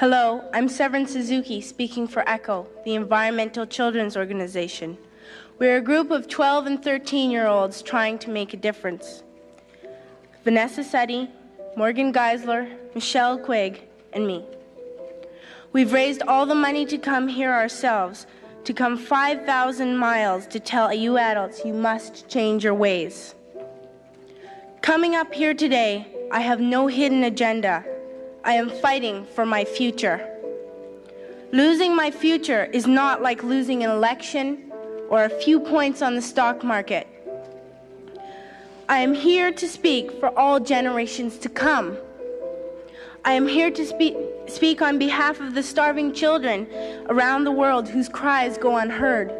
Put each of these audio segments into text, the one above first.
Hello, I'm Severn Suzuki speaking for ECHO, the Environmental Children's Organization. We're a group of 12 and 13 year olds trying to make a difference. Vanessa Suttie, Morgan Geisler, Michelle Quigg, and me. We've raised all the money to come here ourselves, to come 5,000 miles to tell you adults you must change your ways. Coming up here today, I have no hidden agenda. I am fighting for my future. Losing my future is not like losing an election or a few points on the stock market. I am here to speak for all generations to come. I am here to speak, speak on behalf of the starving children around the world whose cries go unheard.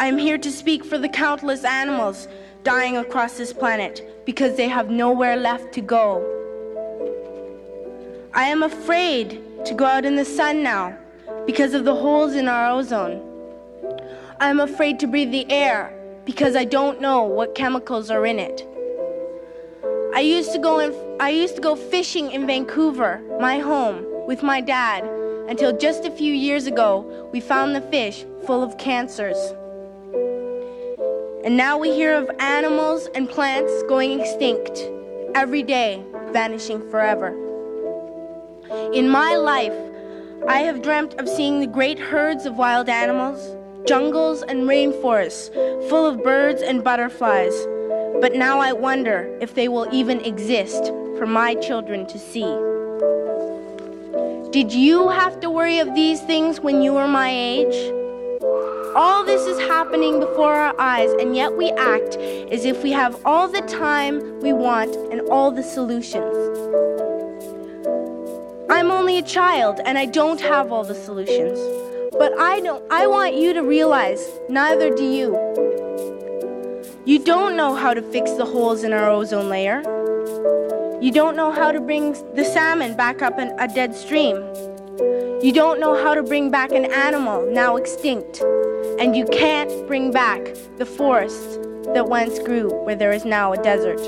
I am here to speak for the countless animals dying across this planet because they have nowhere left to go. I am afraid to go out in the sun now because of the holes in our ozone. I am afraid to breathe the air because I don't know what chemicals are in it. I used to go in, I used to go fishing in Vancouver, my home, with my dad until just a few years ago we found the fish full of cancers. And now we hear of animals and plants going extinct every day, vanishing forever. In my life, I have dreamt of seeing the great herds of wild animals, jungles and rainforests full of birds and butterflies. But now I wonder if they will even exist for my children to see. Did you have to worry of these things when you were my age? All this is happening before our eyes, and yet we act as if we have all the time we want and all the solutions. I'm only a child and I don't have all the solutions. But I don't I want you to realize neither do you. You don't know how to fix the holes in our ozone layer. You don't know how to bring the salmon back up a dead stream. You don't know how to bring back an animal now extinct. And you can't bring back the forest that once grew where there is now a desert.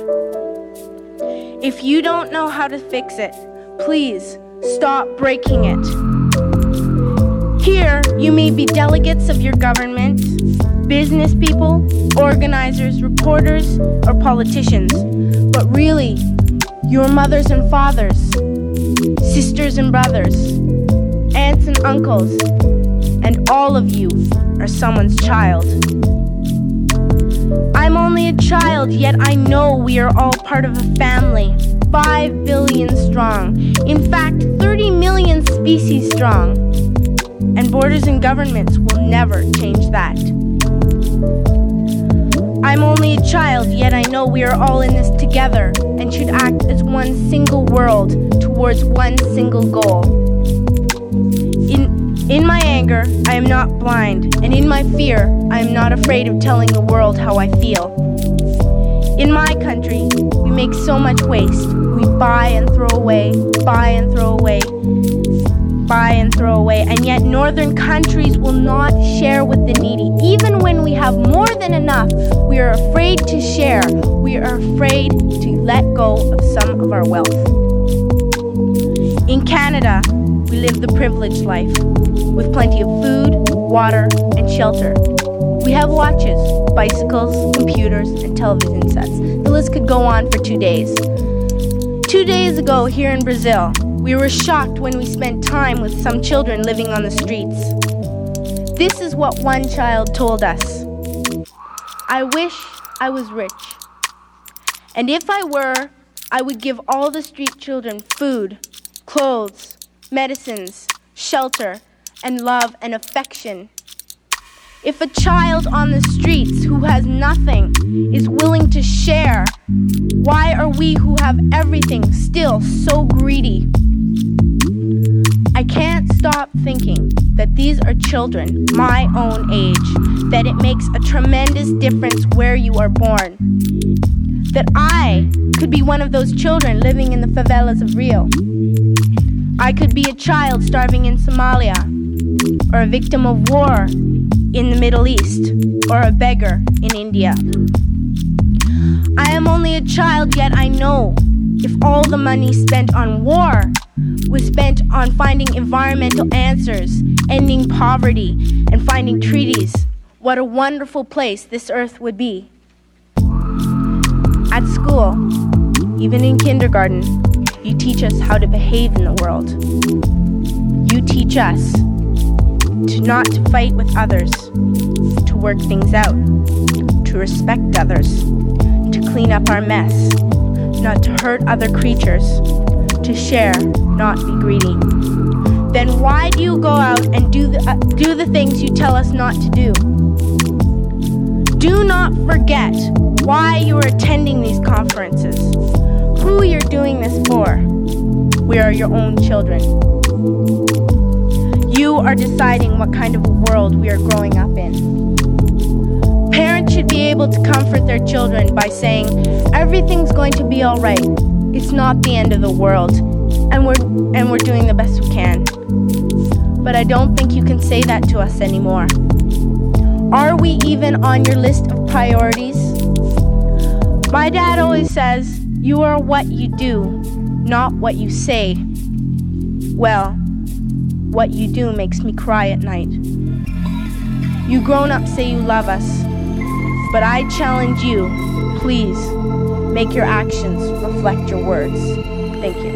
If you don't know how to fix it, please stop breaking it. Here, you may be delegates of your government, business people, organizers, reporters, or politicians, but really, your mothers and fathers, sisters and brothers, aunts and uncles, and all of you are someone's child. I'm only a child, yet I know we are all part of a family. Five billion strong. In fact, 30 million species strong. And borders and governments will never change that. I'm only a child, yet I know we are all in this together and should act as one single world towards one single goal. In in my anger, I am not blind, and in my fear, I am not afraid of telling the world how I feel. In my country, we make so much waste. We buy and throw away, buy and throw away, buy and throw away, and yet northern countries will not share with the needy. Even when we have more than enough, we are afraid to share. We are afraid to let go of some of our wealth. In Canada, we live the privileged life with plenty of food, water, and shelter. We have watches, bicycles, computers, and television sets. The list could go on for two days. Two days ago, here in Brazil, we were shocked when we spent time with some children living on the streets. This is what one child told us I wish I was rich. And if I were, I would give all the street children food, clothes, medicines, shelter, and love and affection. If a child on the streets who has nothing is willing to share, why are we who have everything still so greedy? I can't stop thinking that these are children my own age, that it makes a tremendous difference where you are born. That I could be one of those children living in the favelas of Rio. I could be a child starving in Somalia, or a victim of war in the Middle East, or a beggar in India. I am only a child, yet I know if all the money spent on war was spent on finding environmental answers, ending poverty, and finding treaties, what a wonderful place this earth would be. At school, even in kindergarten, you teach us how to behave in the world. You teach us to not to fight with others, to work things out, to respect others, to clean up our mess, not to hurt other creatures, to share, not be greedy. Then why do you go out and do the, uh, do the things you tell us not to do? Do not forget why you are attending these conferences, who you're doing this for. We are your own children. You are deciding what kind of a world we are growing up in. Parents should be able to comfort their children by saying, everything's going to be all right. It's not the end of the world, and we're, and we're doing the best we can. But I don't think you can say that to us anymore. Are we even on your list of priorities? My dad always says, You are what you do, not what you say. Well, what you do makes me cry at night. You grown ups say you love us, but I challenge you, please, make your actions reflect your words. Thank you.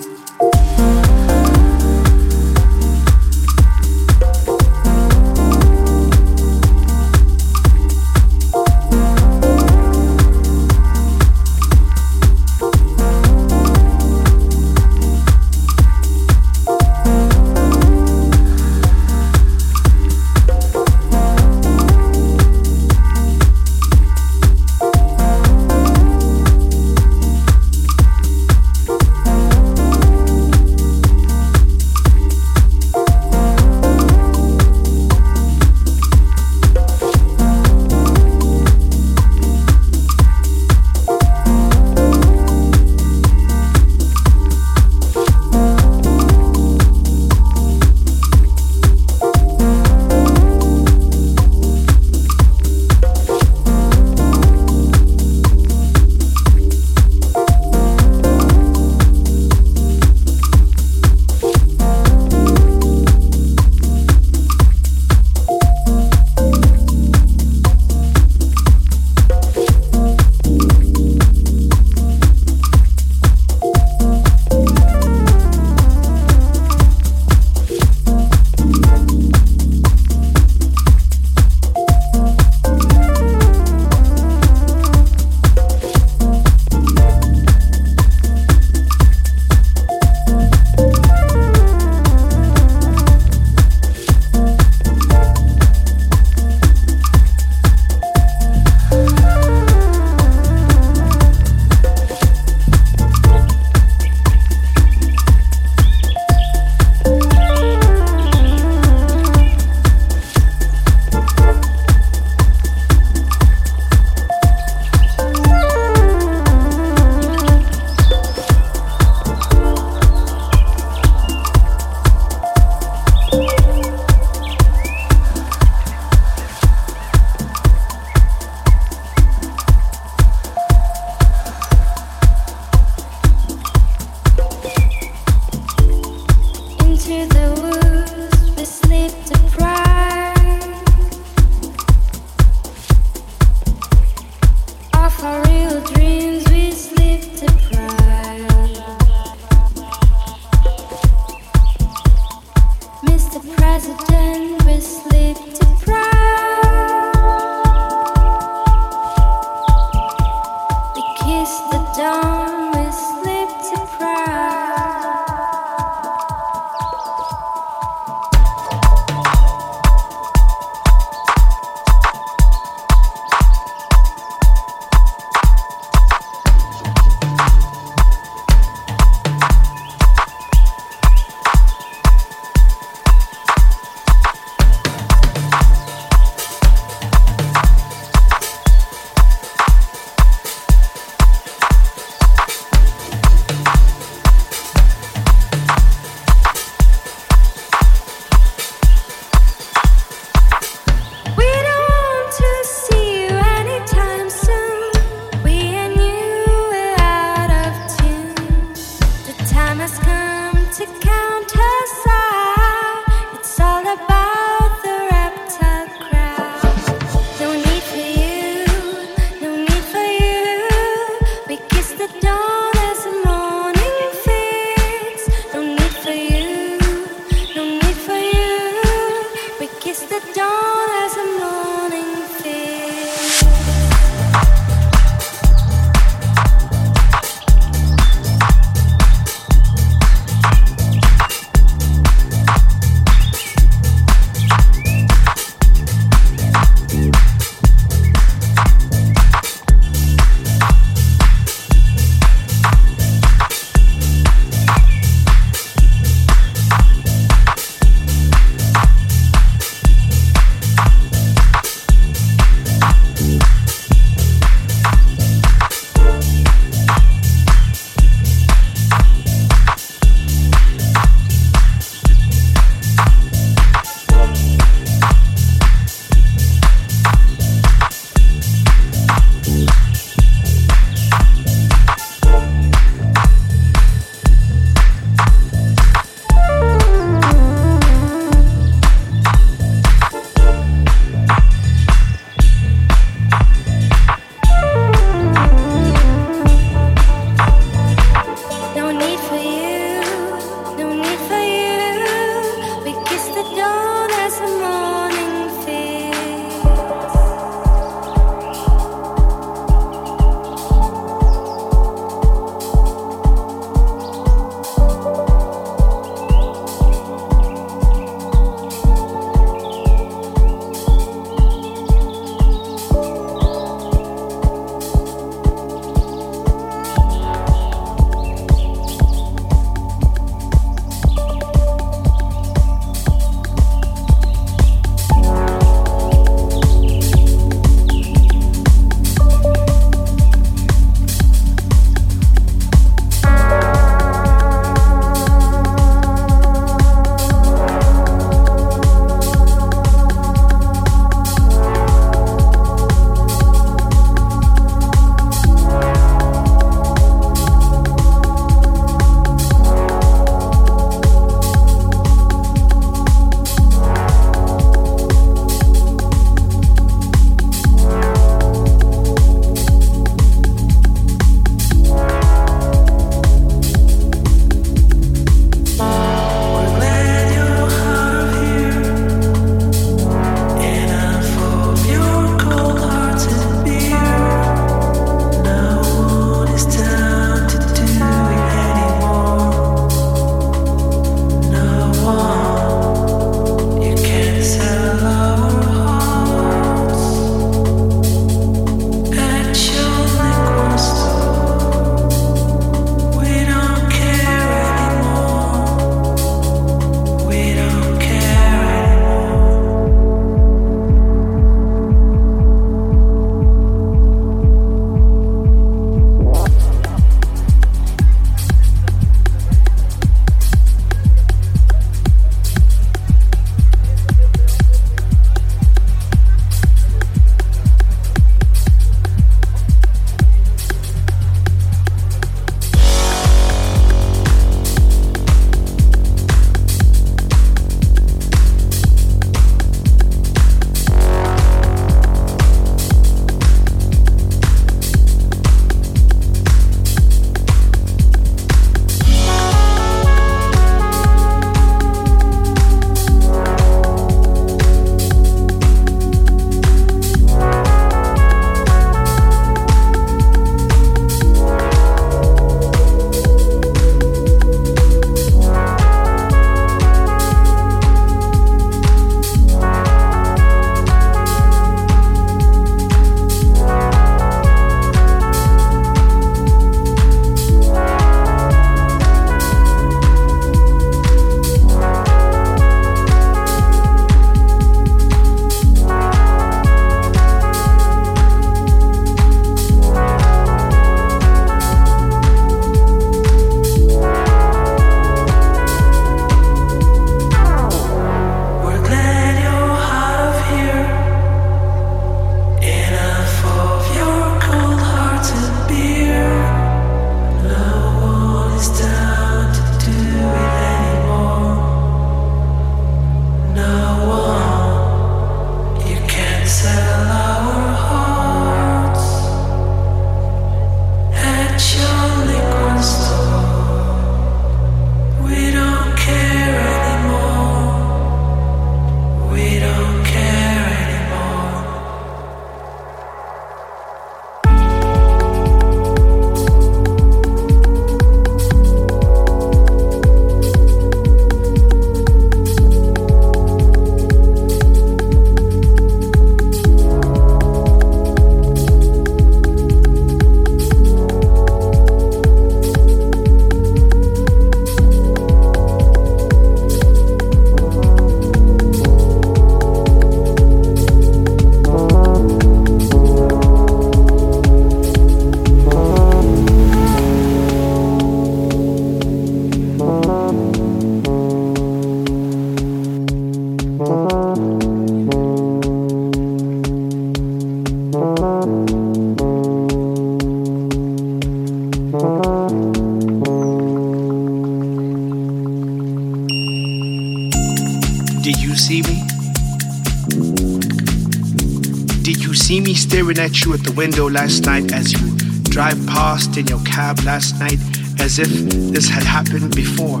At you at the window last night as you drive past in your cab last night as if this had happened before?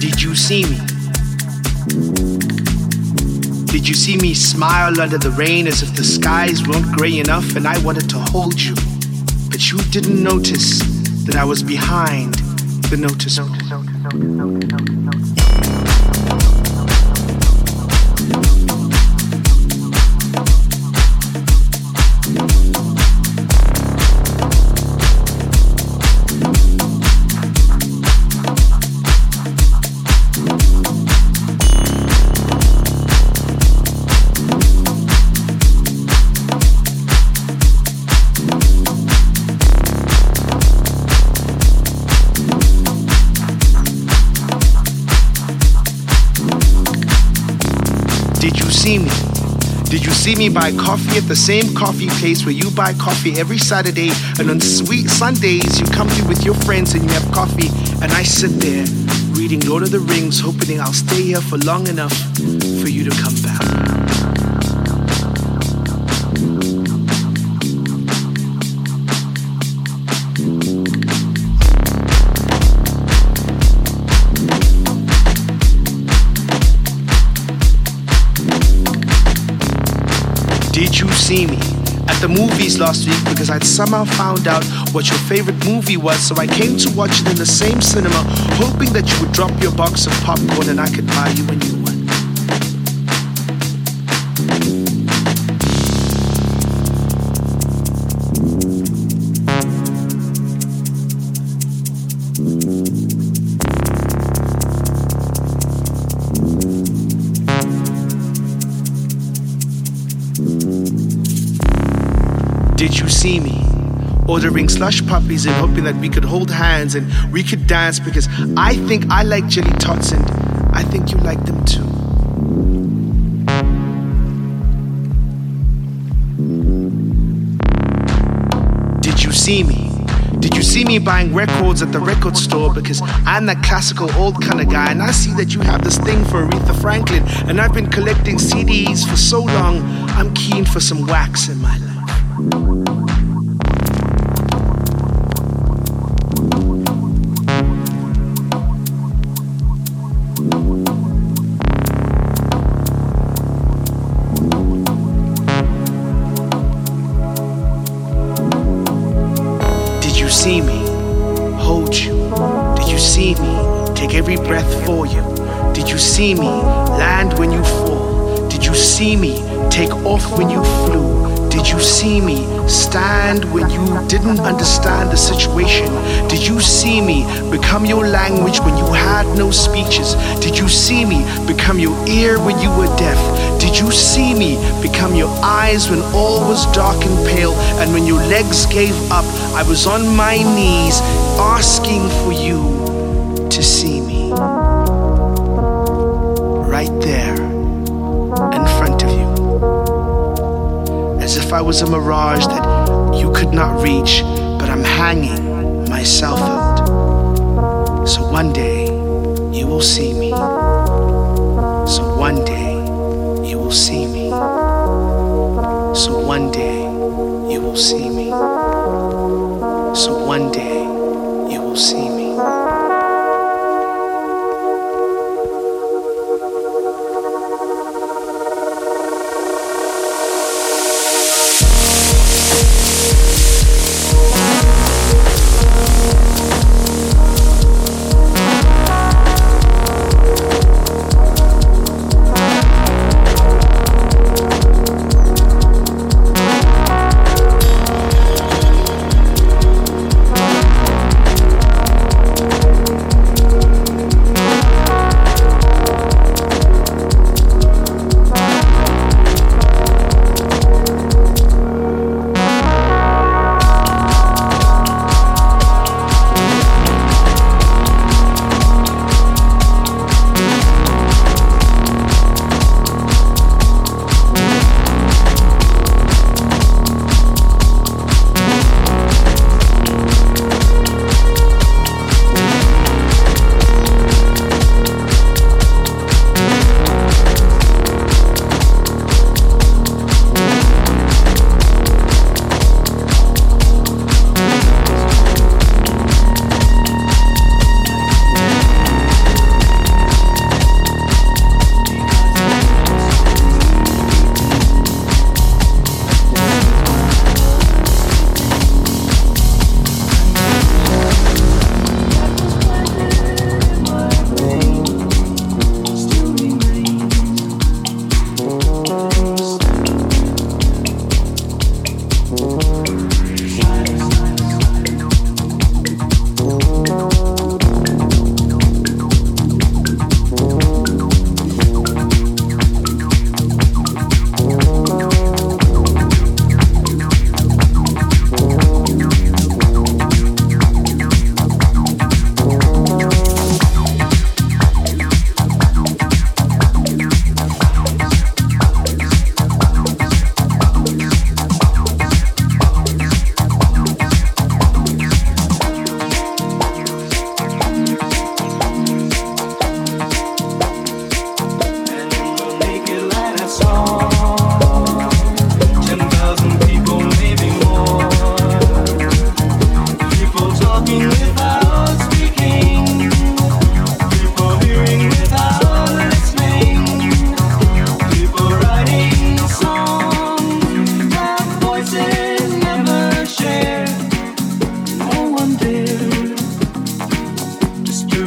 Did you see me? Did you see me smile under the rain as if the skies weren't gray enough and I wanted to hold you? But you didn't notice that I was behind the notice. see see me buy coffee at the same coffee place where you buy coffee every Saturday and on sweet Sundays you come through with your friends and you have coffee and I sit there reading Lord of the Rings hoping I'll stay here for long enough for you to come back. See me at the movies last week because I'd somehow found out what your favorite movie was, so I came to watch it in the same cinema, hoping that you would drop your box of popcorn and I could buy you a new Did you see me? Ordering slush puppies and hoping that we could hold hands and we could dance because I think I like jelly tots and I think you like them too. Did you see me? Did you see me buying records at the record store because I'm that classical old kind of guy and I see that you have this thing for Aretha Franklin and I've been collecting CDs for so long I'm keen for some wax in my life. See me land when you fall? Did you see me take off when you flew? Did you see me stand when you didn't understand the situation? Did you see me become your language when you had no speeches? Did you see me become your ear when you were deaf? Did you see me become your eyes when all was dark and pale? And when your legs gave up, I was on my knees asking for you to see me. Right there in front of you. As if I was a mirage that you could not reach, but I'm hanging myself out. So one day you will see me. So one day you will see me. So one day you will see me. So one day you will see me.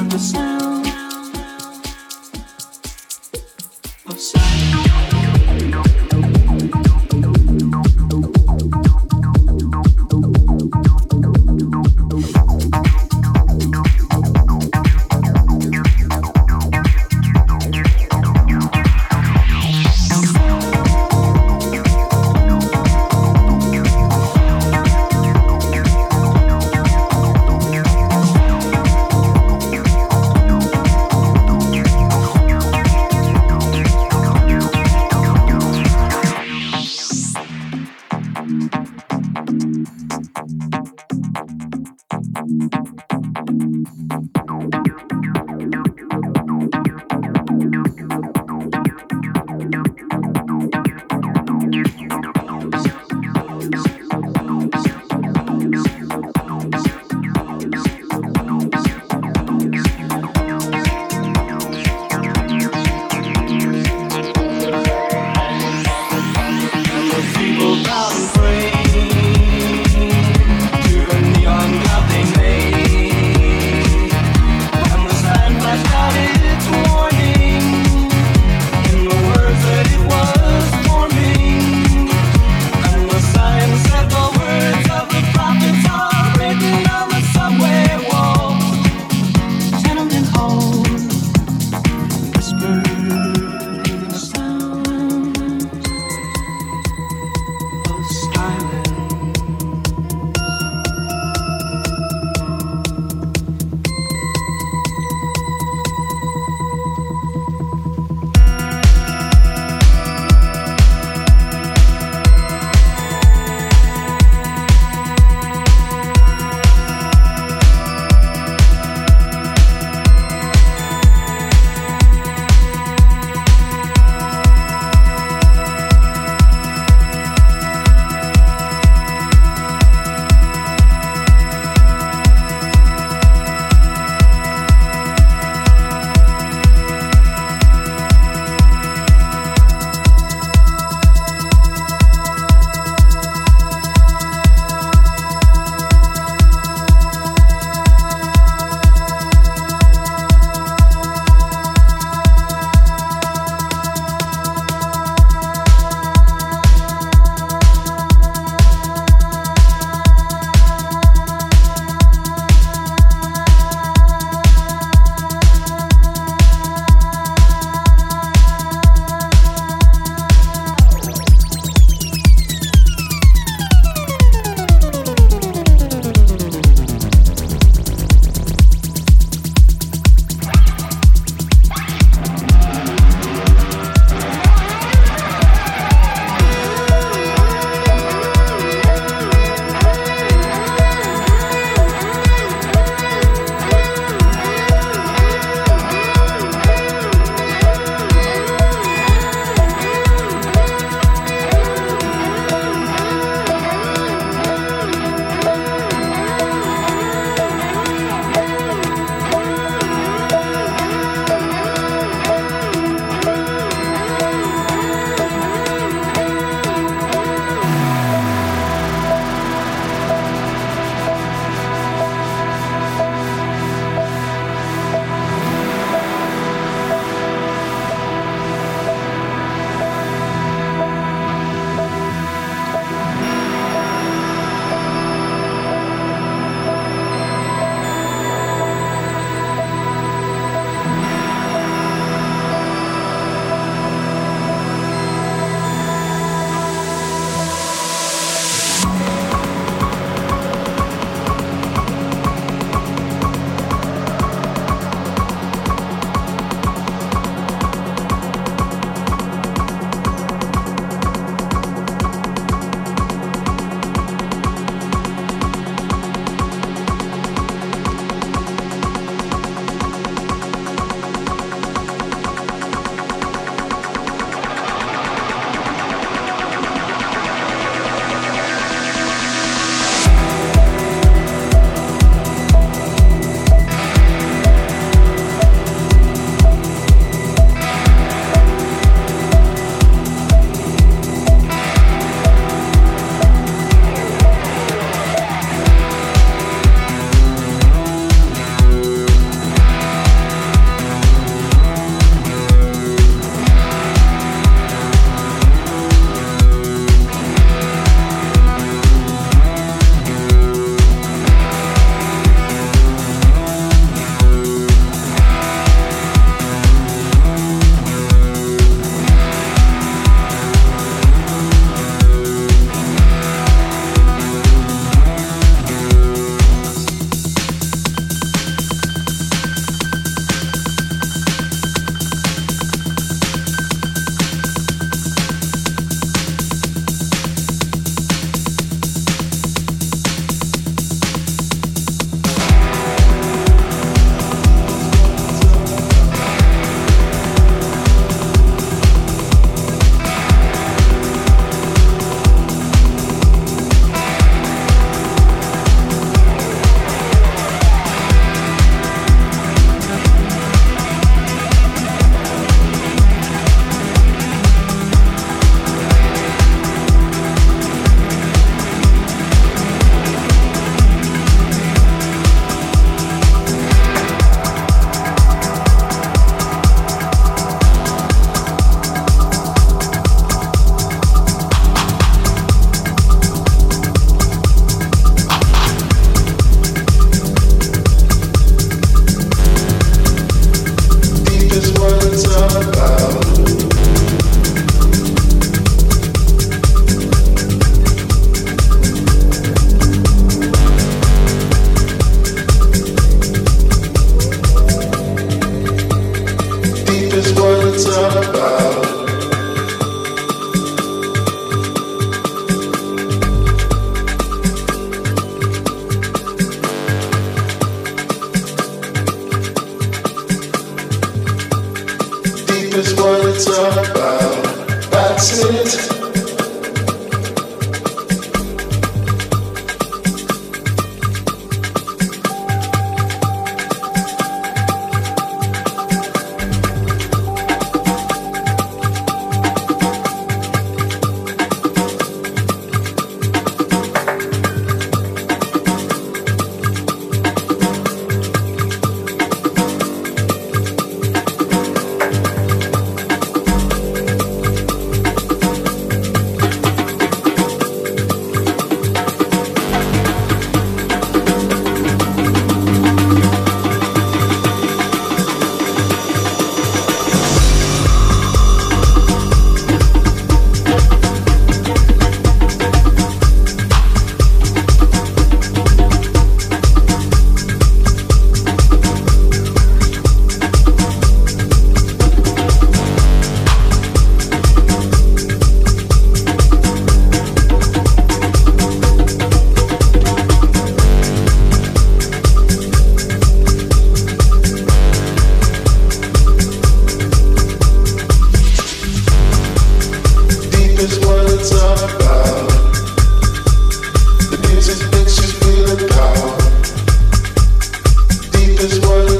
the sound.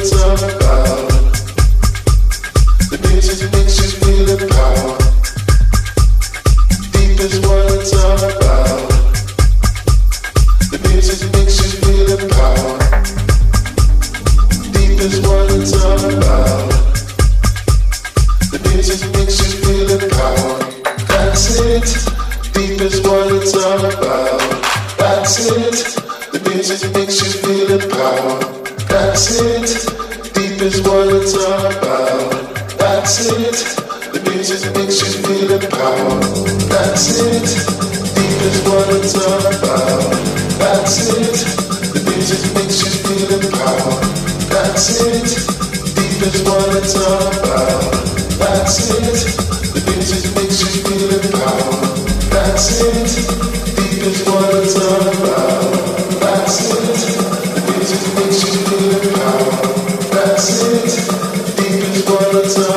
it's about. The music makes you feel the power. That's it. The music makes you feel power. That's it. Deep is what it's about. That's it. The music makes you feel power. That's it. Deep is what it's about. That's it. The music makes you feel power. That's it. Deep is what it's about. Is what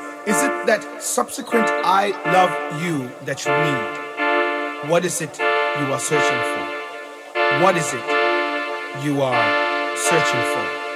Is it that subsequent I love you that you need? What is it you are searching for? What is it you are searching for?